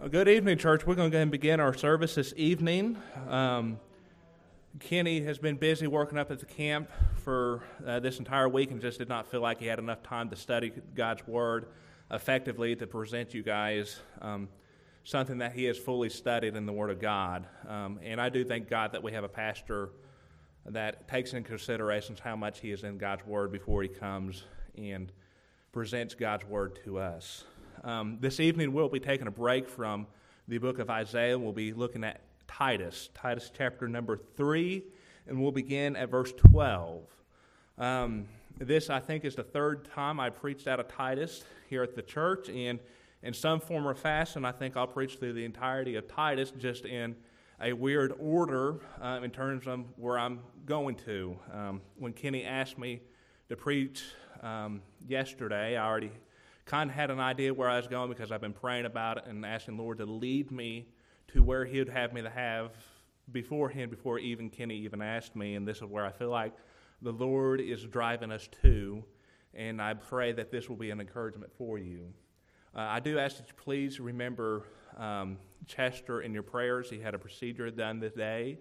Well, good evening, church. We're going to go ahead and begin our service this evening. Um, Kenny has been busy working up at the camp for uh, this entire week and just did not feel like he had enough time to study God's Word effectively to present you guys um, something that he has fully studied in the Word of God. Um, and I do thank God that we have a pastor that takes into consideration how much he is in God's Word before he comes and presents God's Word to us. Um, this evening, we'll be taking a break from the book of Isaiah. We'll be looking at Titus, Titus chapter number 3, and we'll begin at verse 12. Um, this, I think, is the third time I preached out of Titus here at the church, and in some form or fashion, I think I'll preach through the entirety of Titus just in a weird order uh, in terms of where I'm going to. Um, when Kenny asked me to preach um, yesterday, I already kind of had an idea where I was going because I've been praying about it and asking the Lord to lead me to where He would have me to have beforehand, before even Kenny even asked me. And this is where I feel like the Lord is driving us to. And I pray that this will be an encouragement for you. Uh, I do ask that you please remember um, Chester in your prayers. He had a procedure done this day.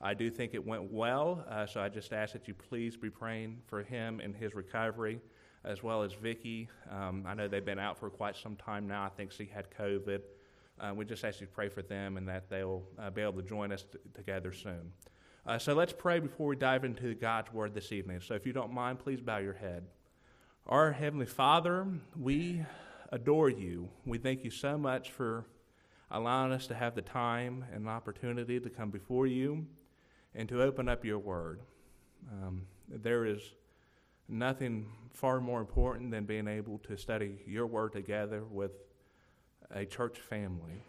I do think it went well, uh, so I just ask that you please be praying for him and his recovery as well as Vicky. Um, I know they've been out for quite some time now. I think she had COVID. Uh, we just ask you to pray for them and that they'll uh, be able to join us t- together soon. Uh, so let's pray before we dive into God's Word this evening. So if you don't mind, please bow your head. Our Heavenly Father, we adore you. We thank you so much for allowing us to have the time and opportunity to come before you and to open up your Word. Um, there is nothing far more important than being able to study your word together with a church family.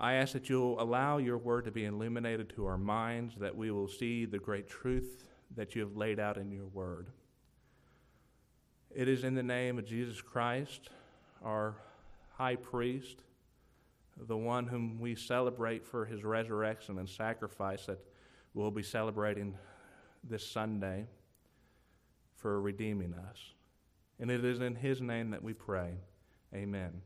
I ask that you'll allow your word to be illuminated to our minds, that we will see the great truth that you have laid out in your word. It is in the name of Jesus Christ, our high priest, the one whom we celebrate for his resurrection and sacrifice that we'll be celebrating this Sunday for redeeming us. And it is in His name that we pray. Amen.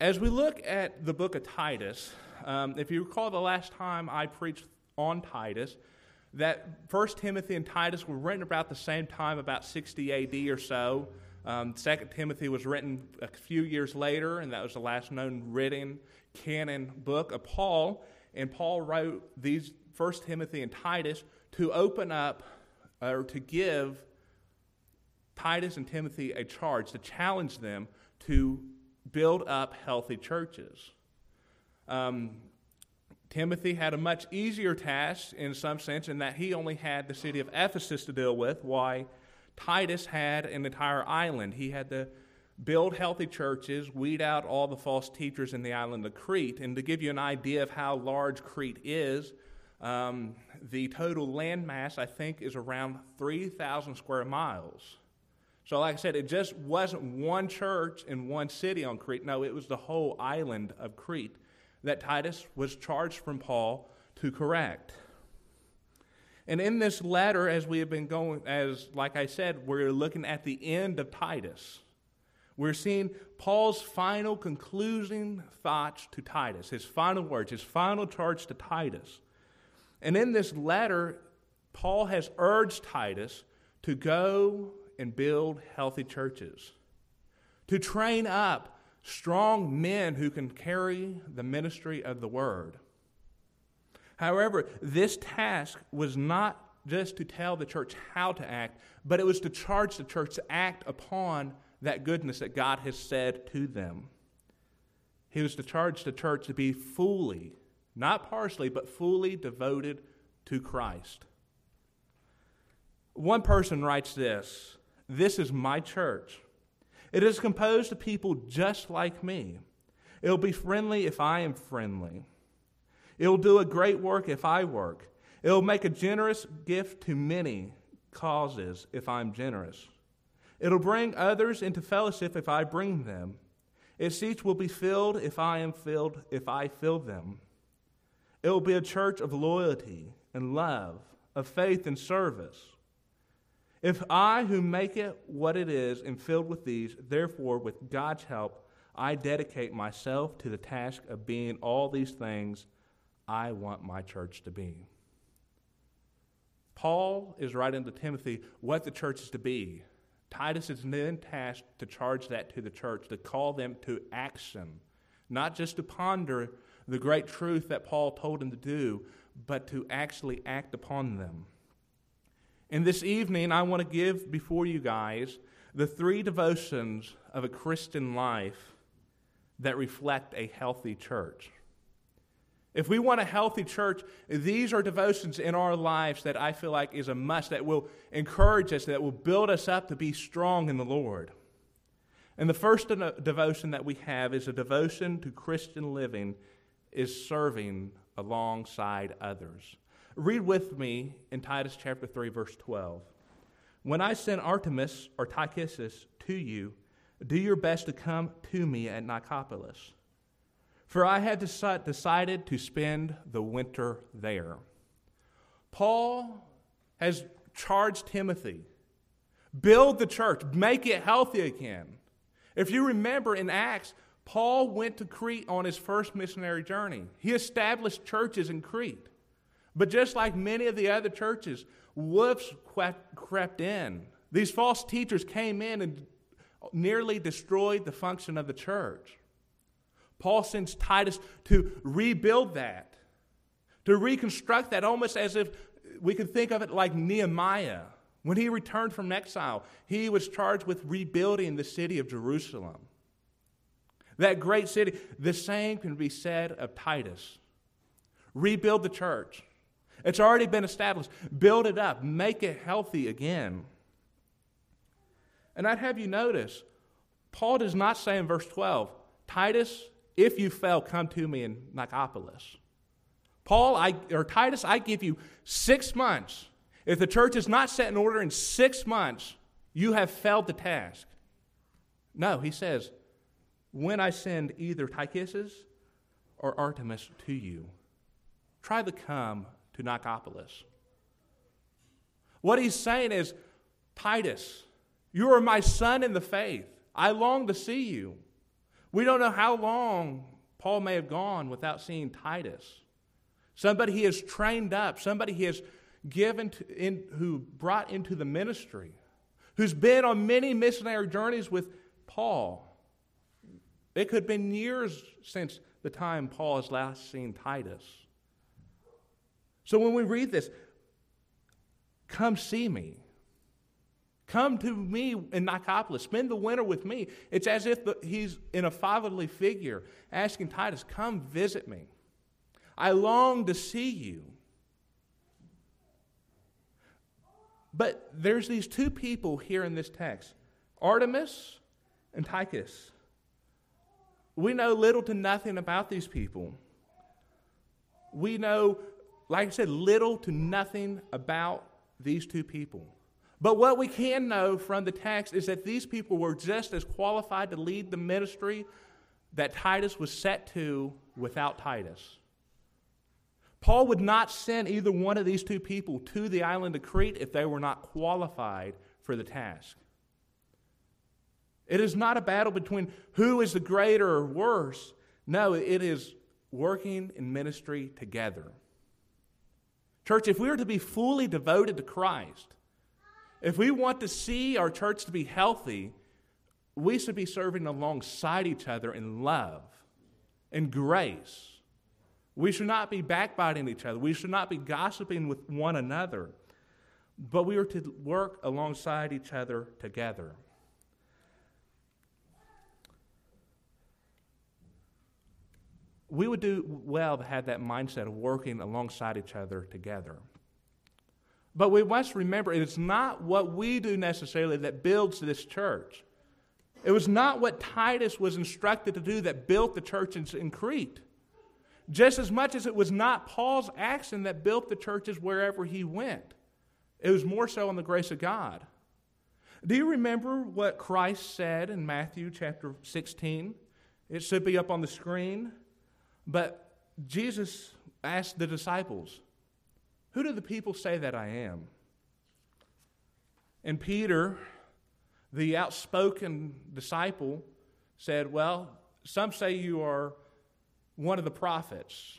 As we look at the book of Titus, um, if you recall the last time I preached on Titus, that First Timothy and Titus were written about the same time, about 60 AD or so. Um, Second Timothy was written a few years later, and that was the last known written canon book of Paul. And Paul wrote these First Timothy and Titus to open up or to give Titus and Timothy a charge to challenge them to build up healthy churches. Um, Timothy had a much easier task in some sense in that he only had the city of Ephesus to deal with, why Titus had an entire island. He had to build healthy churches, weed out all the false teachers in the island of Crete. And to give you an idea of how large Crete is, um, the total land mass, I think, is around 3,000 square miles. So, like I said, it just wasn't one church in one city on Crete. No, it was the whole island of Crete that Titus was charged from Paul to correct. And in this letter, as we have been going, as like I said, we're looking at the end of Titus. We're seeing Paul's final concluding thoughts to Titus, his final words, his final charge to Titus. And in this letter, Paul has urged Titus to go and build healthy churches, to train up strong men who can carry the ministry of the word. However, this task was not just to tell the church how to act, but it was to charge the church to act upon that goodness that God has said to them. He was to charge the church to be fully not partially, but fully devoted to Christ. One person writes this This is my church. It is composed of people just like me. It'll be friendly if I am friendly. It'll do a great work if I work. It'll make a generous gift to many causes if I'm generous. It'll bring others into fellowship if I bring them. Its seats will be filled if I am filled, if I fill them. It will be a church of loyalty and love, of faith and service. If I, who make it what it is, am filled with these, therefore, with God's help, I dedicate myself to the task of being all these things I want my church to be. Paul is writing to Timothy what the church is to be. Titus is then tasked to charge that to the church, to call them to action, not just to ponder the great truth that Paul told him to do, but to actually act upon them. And this evening, I want to give before you guys the three devotions of a Christian life that reflect a healthy church. If we want a healthy church, these are devotions in our lives that I feel like is a must that will encourage us, that will build us up to be strong in the Lord. And the first devotion that we have is a devotion to Christian living is serving alongside others. Read with me in Titus chapter 3 verse 12. When I send Artemas or Tychicus to you, do your best to come to me at Nicopolis for I had decided to spend the winter there. Paul has charged Timothy build the church, make it healthy again. If you remember in Acts, Paul went to Crete on his first missionary journey. He established churches in Crete. But just like many of the other churches, wolves crept in. These false teachers came in and nearly destroyed the function of the church. Paul sends Titus to rebuild that, to reconstruct that, almost as if we could think of it like Nehemiah. When he returned from exile, he was charged with rebuilding the city of Jerusalem. That great city, the same can be said of Titus. Rebuild the church. It's already been established. Build it up, make it healthy again. And I'd have you notice, Paul does not say in verse 12, Titus, if you fail, come to me in Nicopolis. Paul, I, or Titus, I give you six months. If the church is not set in order in six months, you have failed the task. No, he says, when I send either Tychicus or Artemas to you, try to come to Nicopolis. What he's saying is, Titus, you are my son in the faith. I long to see you. We don't know how long Paul may have gone without seeing Titus. Somebody he has trained up, somebody he has given to, in, who brought into the ministry, who's been on many missionary journeys with Paul. It could have been years since the time Paul has last seen Titus. So when we read this, come see me. Come to me in Nicopolis. Spend the winter with me. It's as if the, he's in a fatherly figure asking Titus, Come visit me. I long to see you. But there's these two people here in this text Artemas and Tychus. We know little to nothing about these people. We know, like I said, little to nothing about these two people. But what we can know from the text is that these people were just as qualified to lead the ministry that Titus was set to without Titus. Paul would not send either one of these two people to the island of Crete if they were not qualified for the task. It is not a battle between who is the greater or worse. No, it is working in ministry together. Church, if we are to be fully devoted to Christ, if we want to see our church to be healthy, we should be serving alongside each other in love and grace. We should not be backbiting each other. We should not be gossiping with one another. But we are to work alongside each other together. We would do well to have that mindset of working alongside each other together. But we must remember it's not what we do necessarily that builds this church. It was not what Titus was instructed to do that built the church in Crete. Just as much as it was not Paul's action that built the churches wherever he went, it was more so on the grace of God. Do you remember what Christ said in Matthew chapter 16? It should be up on the screen. But Jesus asked the disciples, who do the people say that I am? And Peter, the outspoken disciple, said, Well, Some say you are one of the prophets.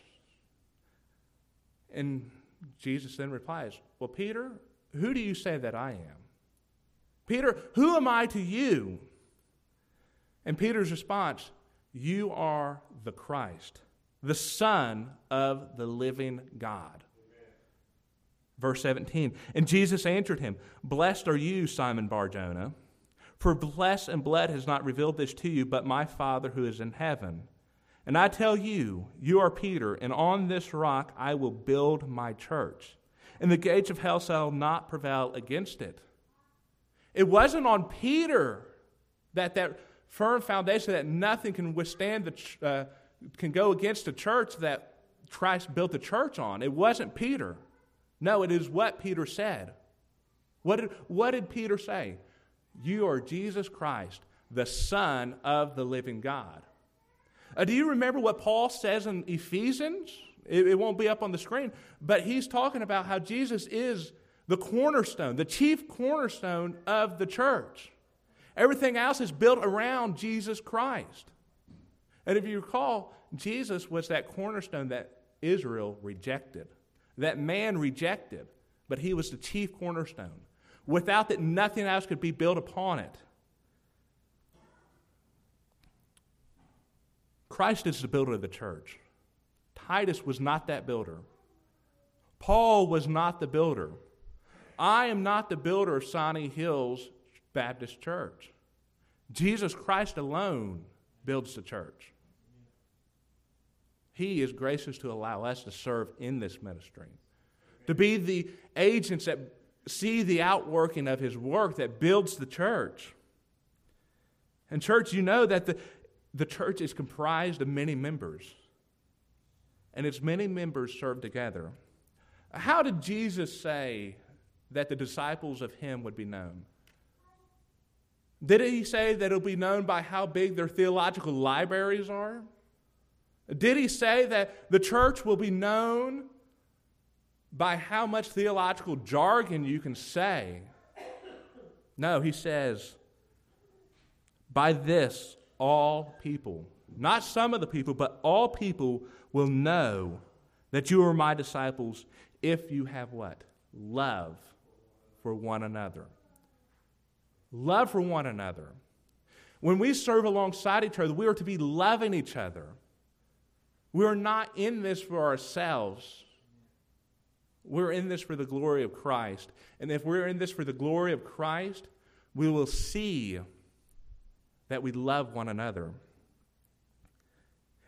And Jesus then replies, Well, Peter, who do you say that I am? Peter, who am I to you? And Peter's response, You are the Christ, the Son of the living God. Verse 17, and Jesus answered him, Blessed are you, Simon Barjona, for flesh and blood has not revealed this to you, but my Father who is in heaven. And I tell you, you are Peter, and on this rock I will build my church, and the gates of hell shall not prevail against it. It wasn't on Peter that that firm foundation that nothing can withstand the uh, can go against the church that Christ built the church on. It wasn't Peter. No, it is what Peter said. What did, what did Peter say? You are Jesus Christ, the Son of the living God. Uh, do you remember what Paul says in Ephesians? It, it won't be up on the screen, but he's talking about how Jesus is the cornerstone, the chief cornerstone of the church. Everything else is built around Jesus Christ. And if you recall, Jesus was that cornerstone that Israel rejected, that man rejected, but he was the chief cornerstone. Without that, nothing else could be built upon it. Christ is the builder of the church. Titus was not that builder. Paul was not the builder. I am not the builder of Sonny Hills Baptist Church. Jesus Christ alone builds the church. He is gracious to allow us to serve in this ministry, to be the agents that see the outworking of His work that builds the church. And, church, you know that the, the church is comprised of many members, and its many members serve together. How did Jesus say that the disciples of Him would be known? Did he say that it'll be known by how big their theological libraries are? Did he say that the church will be known by how much theological jargon you can say? No, he says, by this all people, not some of the people, but all people will know that you are my disciples if you have what? Love for one another. Love for one another. When we serve alongside each other, we are to be loving each other. We are not in this for ourselves. We're in this for the glory of Christ. And if we're in this for the glory of Christ, we will see that we love one another.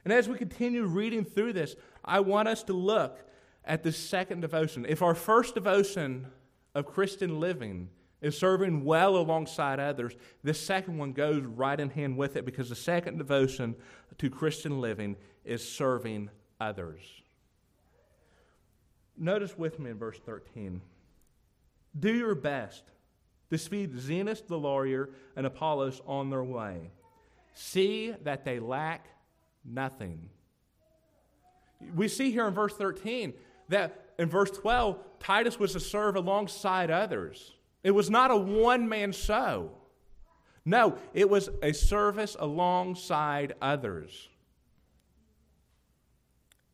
And as we continue reading through this, I want us to look at the second devotion. If our first devotion of Christian living is serving well alongside others, the second one goes right in hand with it because the second devotion to Christian living is serving others. Notice with me in verse 13 do your best to speed Zenas the lawyer and Apollos on their way. See that they lack nothing. We see here in verse 13 that in verse 12, Titus was to serve alongside others. It was not a one man show. No, it was a service alongside others.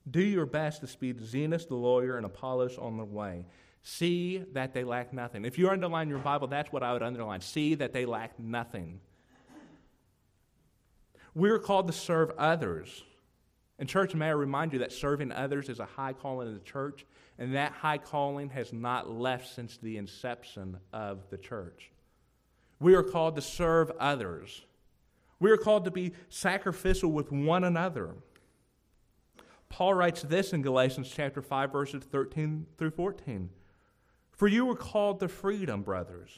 Do your best to speed Zenas the lawyer and Apollos on their way. See that they lack nothing. If you underline your Bible, that's what I would underline. See that they lack nothing. We're called to serve others. And, church, may I remind you that serving others is a high calling in the church, and that high calling has not left since the inception of the church. We are called to serve others. We are called to be sacrificial with one another. Paul writes this in Galatians chapter 5 verses 13 through 14. For you were called to freedom, brothers.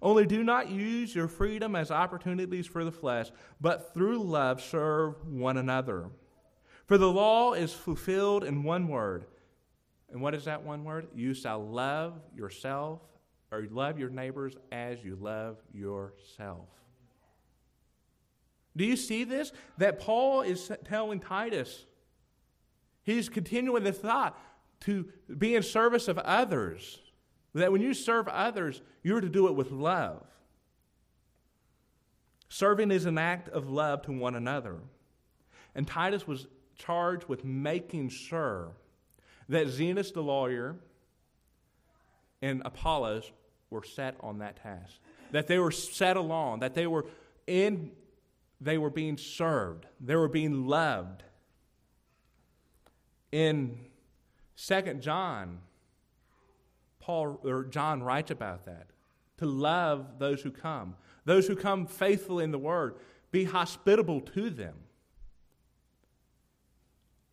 Only do not use your freedom as opportunities for the flesh, but through love serve one another. For the law is fulfilled in one word. And what is that one word? You shall love yourself or love your neighbors as you love yourself. Do you see this? That Paul is telling Titus. He's continuing the thought to be in service of others. That when you serve others, you're to do it with love. Serving is an act of love to one another. And Titus was charged with making sure that Zenas the lawyer and Apollos were set on that task, that they were set along, that they were in, they were being served, they were being loved. In Second John, Paul or John writes about that. To love those who come, those who come faithfully in the word, be hospitable to them.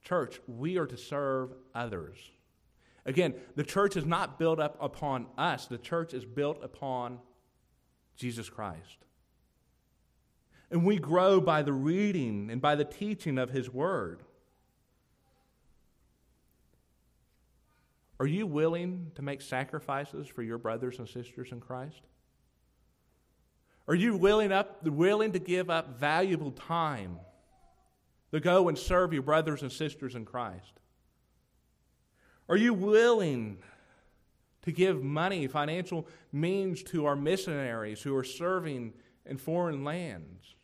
Church, we are to serve others. Again, the church is not built up upon us, the church is built upon Jesus Christ. And we grow by the reading and by the teaching of His Word. Are you willing to make sacrifices for your brothers and sisters in Christ? Are you willing, up, willing to give up valuable time to go and serve your brothers and sisters in Christ? Are you willing to give money, financial means to our missionaries who are serving in foreign lands?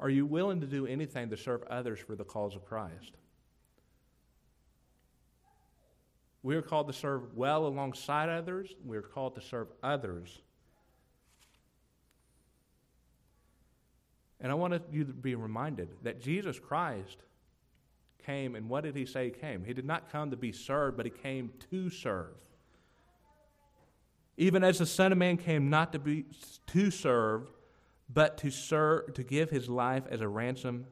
Are you willing to do anything to serve others for the cause of Christ? We are called to serve well alongside others. We are called to serve others. And I want you to be reminded that Jesus Christ came, and what did he say he came? He did not come to be served, but he came to serve. Even as the Son of Man came not to be to serve, but to serve to give his life as a ransom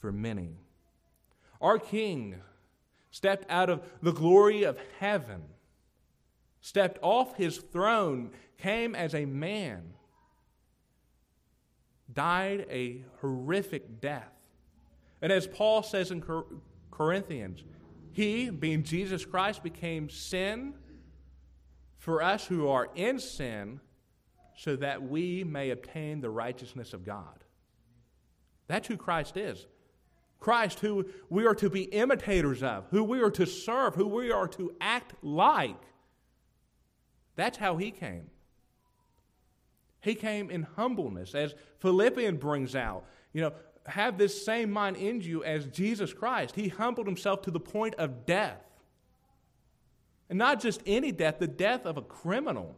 for many. Our King stepped out of the glory of heaven, stepped off his throne, came as a man, died a horrific death. And as Paul says in Corinthians, he, being Jesus Christ, became sin for us who are in sin so that we may obtain the righteousness of God. That's who Christ is. Christ, who we are to be imitators of, who we are to serve, who we are to act like. That's how he came. He came in humbleness, as Philippian brings out. You know, have this same mind in you as Jesus Christ. He humbled himself to the point of death. And not just any death, the death of a criminal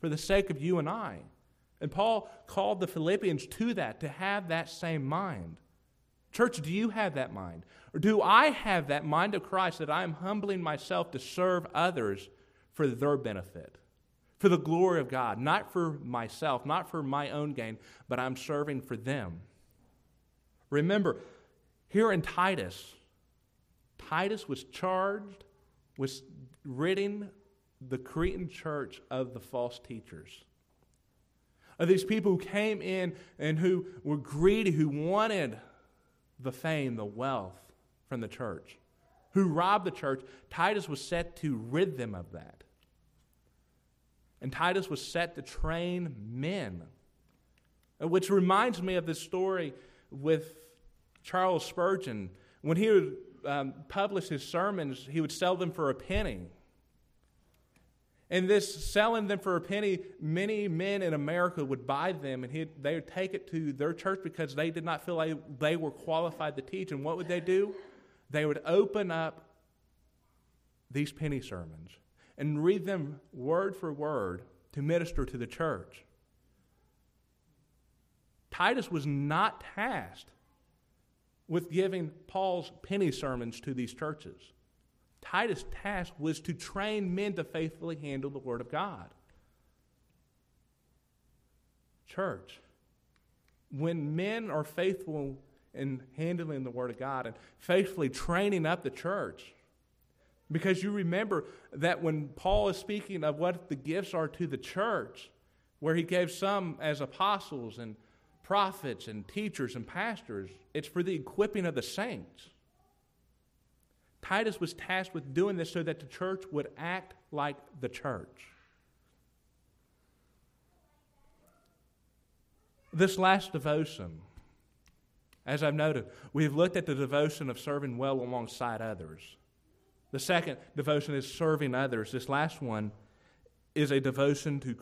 for the sake of you and I. And Paul called the Philippians to that, to have that same mind. Church, do you have that mind? Or do I have that mind of Christ that I am humbling myself to serve others for their benefit, for the glory of God, not for myself, not for my own gain, but I'm serving for them? Remember, here in Titus, Titus was charged with ridding the Cretan church of the false teachers. Of these people who came in and who were greedy, who wanted the fame, the wealth from the church, who robbed the church, Titus was set to rid them of that. And Titus was set to train men, which reminds me of this story with Charles Spurgeon. When he would um, publish his sermons, he would sell them for a penny. And this selling them for a penny, many men in America would buy them and he, they would take it to their church because they did not feel like they were qualified to teach. And what would they do? They would open up these penny sermons and read them word for word to minister to the church. Titus was not tasked with giving Paul's penny sermons to these churches. Titus' task was to train men to faithfully handle the Word of God. Church, when men are faithful in handling the Word of God and faithfully training up the church, because you remember that when Paul is speaking of what the gifts are to the church, where he gave some as apostles and prophets and teachers and pastors, it's for the equipping of the saints. Titus was tasked with doing this so that the church would act like the church. This last devotion, as I've noted, we've looked at the devotion of serving well alongside others. The second devotion is serving others. This last one is a devotion to,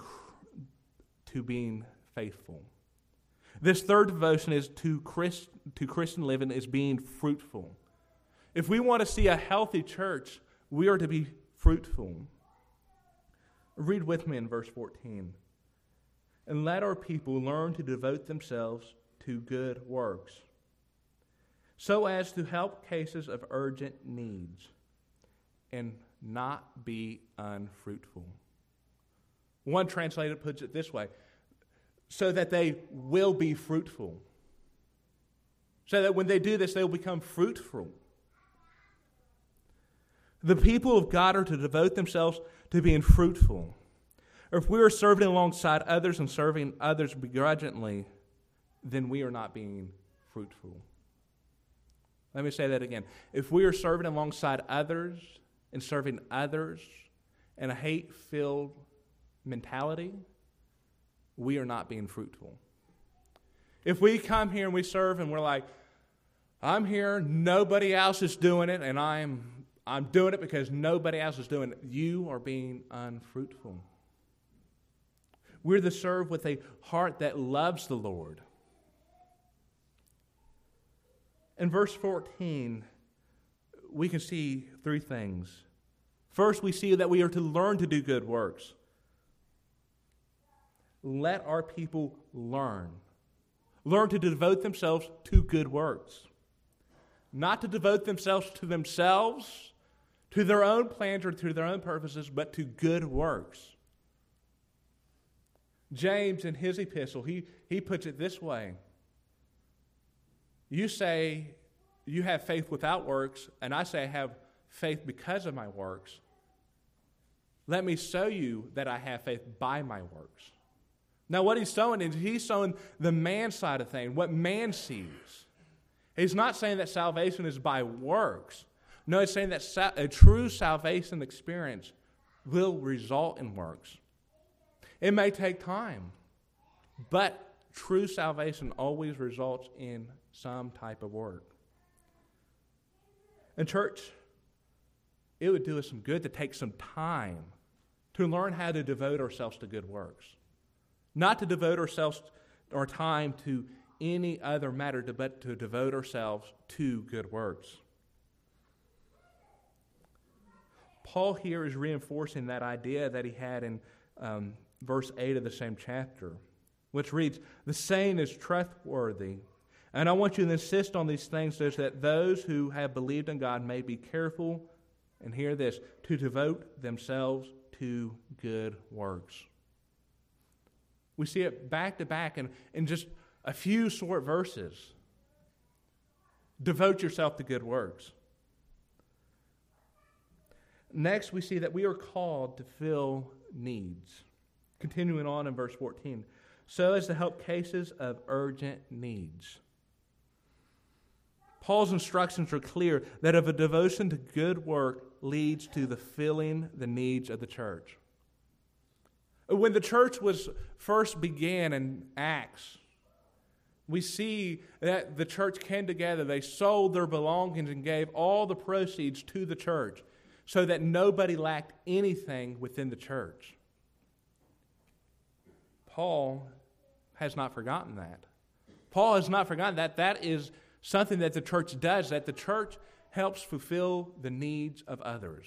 to being faithful. This third devotion is to, Christ, to Christian living is being fruitful. If we want to see a healthy church, we are to be fruitful. Read with me in verse 14. And let our people learn to devote themselves to good works, so as to help cases of urgent needs and not be unfruitful. One translator puts it this way so that they will be fruitful. So that when they do this, they'll become fruitful. The people of God are to devote themselves to being fruitful. Or if we are serving alongside others and serving others begrudgingly, then we are not being fruitful. Let me say that again. If we are serving alongside others and serving others and a hate filled mentality, we are not being fruitful. If we come here and we serve and we're like, I'm here, nobody else is doing it, and I'm, I'm doing it because nobody else is doing it, you are being unfruitful. We're to serve with a heart that loves the Lord. In verse 14, we can see three things. First, we see that we are to learn to do good works let our people learn. Learn to devote themselves to good works. Not to devote themselves to themselves, to their own plans or to their own purposes, but to good works. James, in his epistle, he, he puts it this way You say you have faith without works, and I say I have faith because of my works. Let me show you that I have faith by my works. Now, what he's showing is he's showing the man side of things, what man sees. He's not saying that salvation is by works. No, he's saying that a true salvation experience will result in works. It may take time, but true salvation always results in some type of work. In church, it would do us some good to take some time to learn how to devote ourselves to good works not to devote ourselves our time to any other matter, but to devote ourselves to good works. Paul here is reinforcing that idea that he had in um, verse 8 of the same chapter, which reads, The saying is trustworthy. And I want you to insist on these things so that those who have believed in God may be careful, and hear this, to devote themselves to good works. We see it back to back in, in just a few short verses. Devote yourself to good works. Next, we see that we are called to fill needs. Continuing on in verse 14, so as to help cases of urgent needs. Paul's instructions are clear that if a devotion to good work leads to the filling the needs of the church. When the church was first began in Acts, we see that the church came together. They sold their belongings and gave all the proceeds to the church so that nobody lacked anything within the church. Paul has not forgotten that. Paul has not forgotten that. That is something that the church does, that the church helps fulfill the needs of others.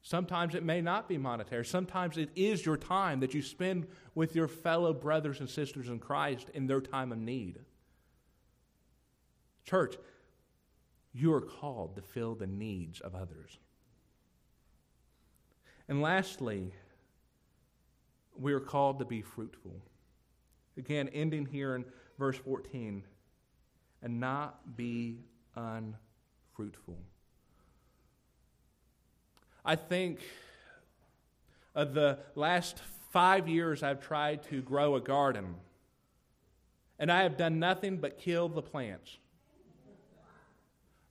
Sometimes it may not be monetary. Sometimes it is your time that you spend with your fellow brothers and sisters in Christ in their time of need. Church, you are called to fill the needs of others. And lastly, we are called to be fruitful. Again, ending here in verse 14, and not be unfruitful. I think of the last five years I've tried to grow a garden, and I have done nothing but kill the plants.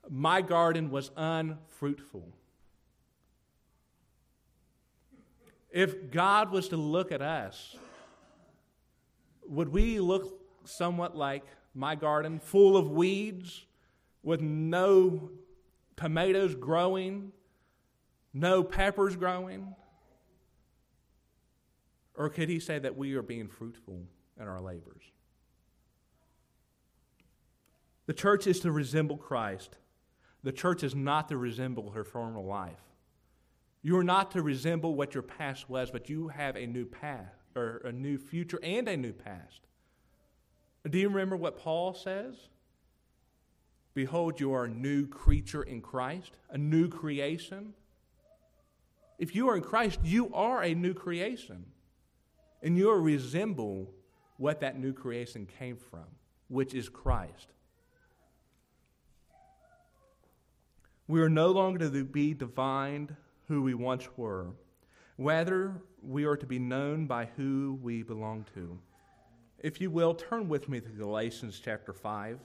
My garden was unfruitful. If God was to look at us, would we look somewhat like my garden, full of weeds, with no tomatoes growing, no peppers growing. Or could he say that we are being fruitful in our labors? The church is to resemble Christ. The church is not to resemble her former life. You are not to resemble what your past was, but you have a new path, or a new future and a new past. Do you remember what Paul says? Behold, you are a new creature in Christ, a new creation. If you are in Christ, you are a new creation. And you resemble what that new creation came from, which is Christ. We are no longer to be defined who we once were. Rather, we are to be known by who we belong to. If you will, turn with me to Galatians chapter 5.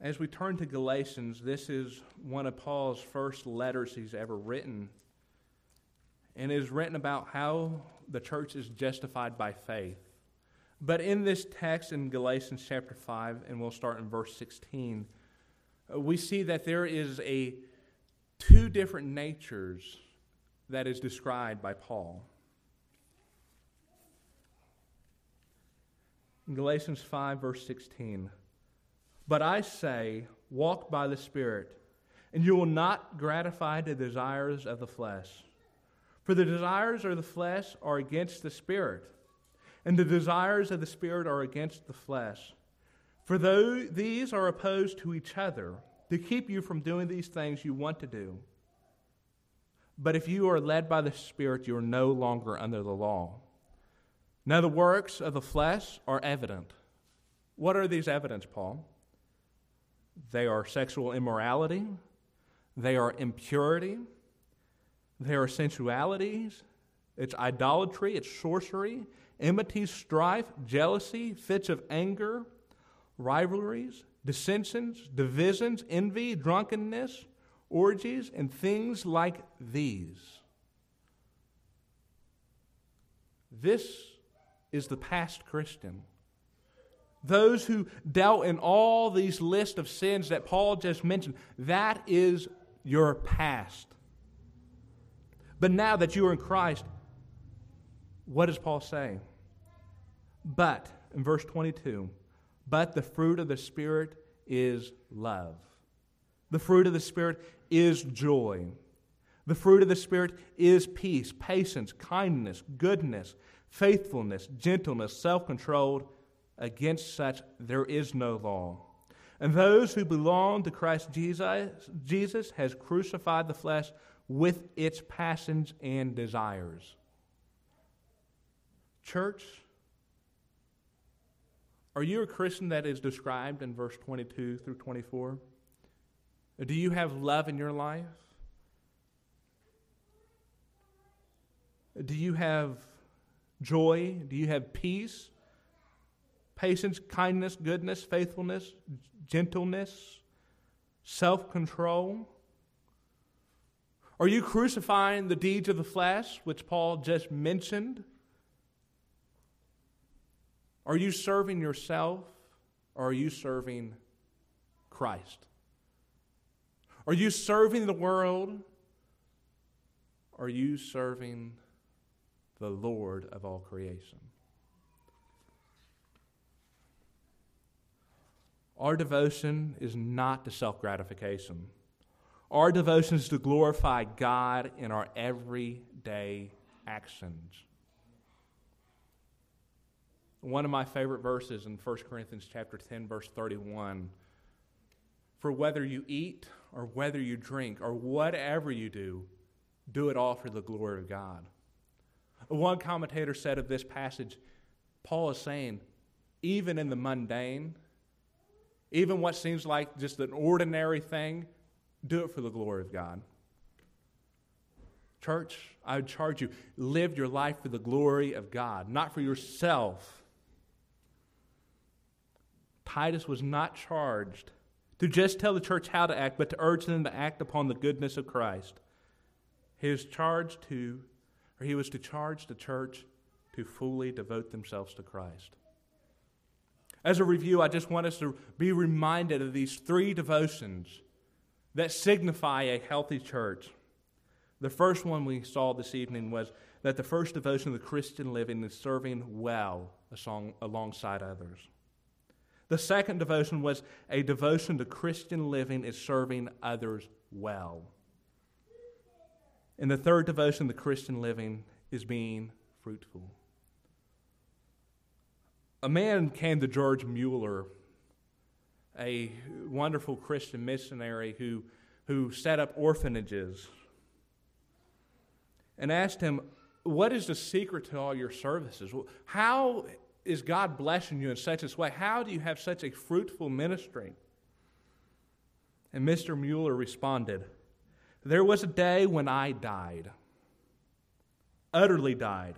As we turn to Galatians, this is one of Paul's first letters he's ever written. And is written about how the church is justified by faith. But in this text in Galatians chapter 5, and we'll start in verse 16, uh, we see that there is a two different natures that is described by Paul. In Galatians 5, verse 16, but I say, walk by the Spirit, and you will not gratify the desires of the flesh. For the desires of the flesh are against the Spirit and the desires of the Spirit are against the flesh. For though these are opposed to each other, to keep you from doing these things you want to do. But if you are led by the Spirit, you are no longer under the law. Now, the works of the flesh are evident. What are these evidence, Paul? They are sexual immorality, they are impurity, they are sensualities, it's idolatry, it's sorcery, enmity, strife, jealousy, fits of anger, rivalries, dissensions, divisions, envy, drunkenness, orgies, and things like these. This is the past Christian. Those who dealt in all these lists of sins that Paul just mentioned, that is your past. But now that you are in Christ, what does Paul say? But, in verse 22, but the fruit of the Spirit is love. The fruit of the Spirit is joy. The fruit of the Spirit is peace, patience, kindness, goodness, faithfulness, gentleness, self control. Against such there is no law. And those who belong to Christ Jesus, Jesus has crucified the flesh with its passions and desires. Church, are you a Christian that is described in verse 22 through 24? Do you have love in your life? Do you have joy? Do you have peace? Patience, kindness, goodness, faithfulness, gentleness, self control? Are you crucifying the deeds of the flesh, which Paul just mentioned? Are you serving yourself or are you serving Christ? Are you serving the world are you serving the Lord of all creation? Our devotion is not to self gratification. Our devotion is to glorify God in our everyday actions. One of my favorite verses in 1 Corinthians chapter 10 verse 31 For whether you eat or whether you drink or whatever you do do it all for the glory of God. One commentator said of this passage Paul is saying even in the mundane even what seems like just an ordinary thing do it for the glory of God. Church, I would charge you live your life for the glory of God, not for yourself Titus was not charged to just tell the church how to act, but to urge them to act upon the goodness of Christ. He was charged to, or he was to charge the church to fully devote themselves to Christ. As a review, I just want us to be reminded of these three devotions that signify a healthy church. The first one we saw this evening was that the first devotion of the Christian living is serving well alongside others. The second devotion was a devotion to Christian living is serving others well. And the third devotion, the Christian living, is being fruitful. A man came to George Mueller, a wonderful Christian missionary who, who set up orphanages, and asked him, What is the secret to all your services? How is God blessing you in such a way? How do you have such a fruitful ministry? And Mr. Mueller responded, There was a day when I died, utterly died.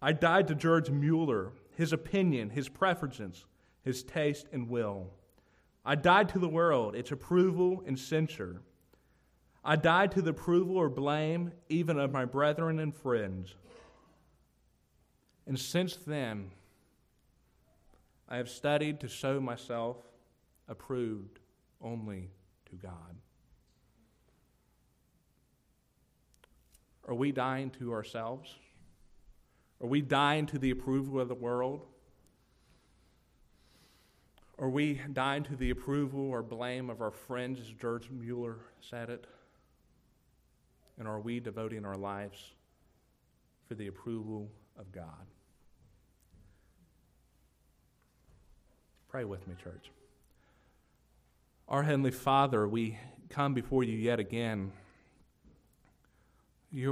I died to George Mueller, his opinion, his preferences, his taste and will. I died to the world, its approval and censure. I died to the approval or blame even of my brethren and friends. And since then, I have studied to show myself approved only to God. Are we dying to ourselves? Are we dying to the approval of the world? Are we dying to the approval or blame of our friends, as George Mueller said it? And are we devoting our lives for the approval of God? Pray with me, church. Our Heavenly Father, we come before you yet again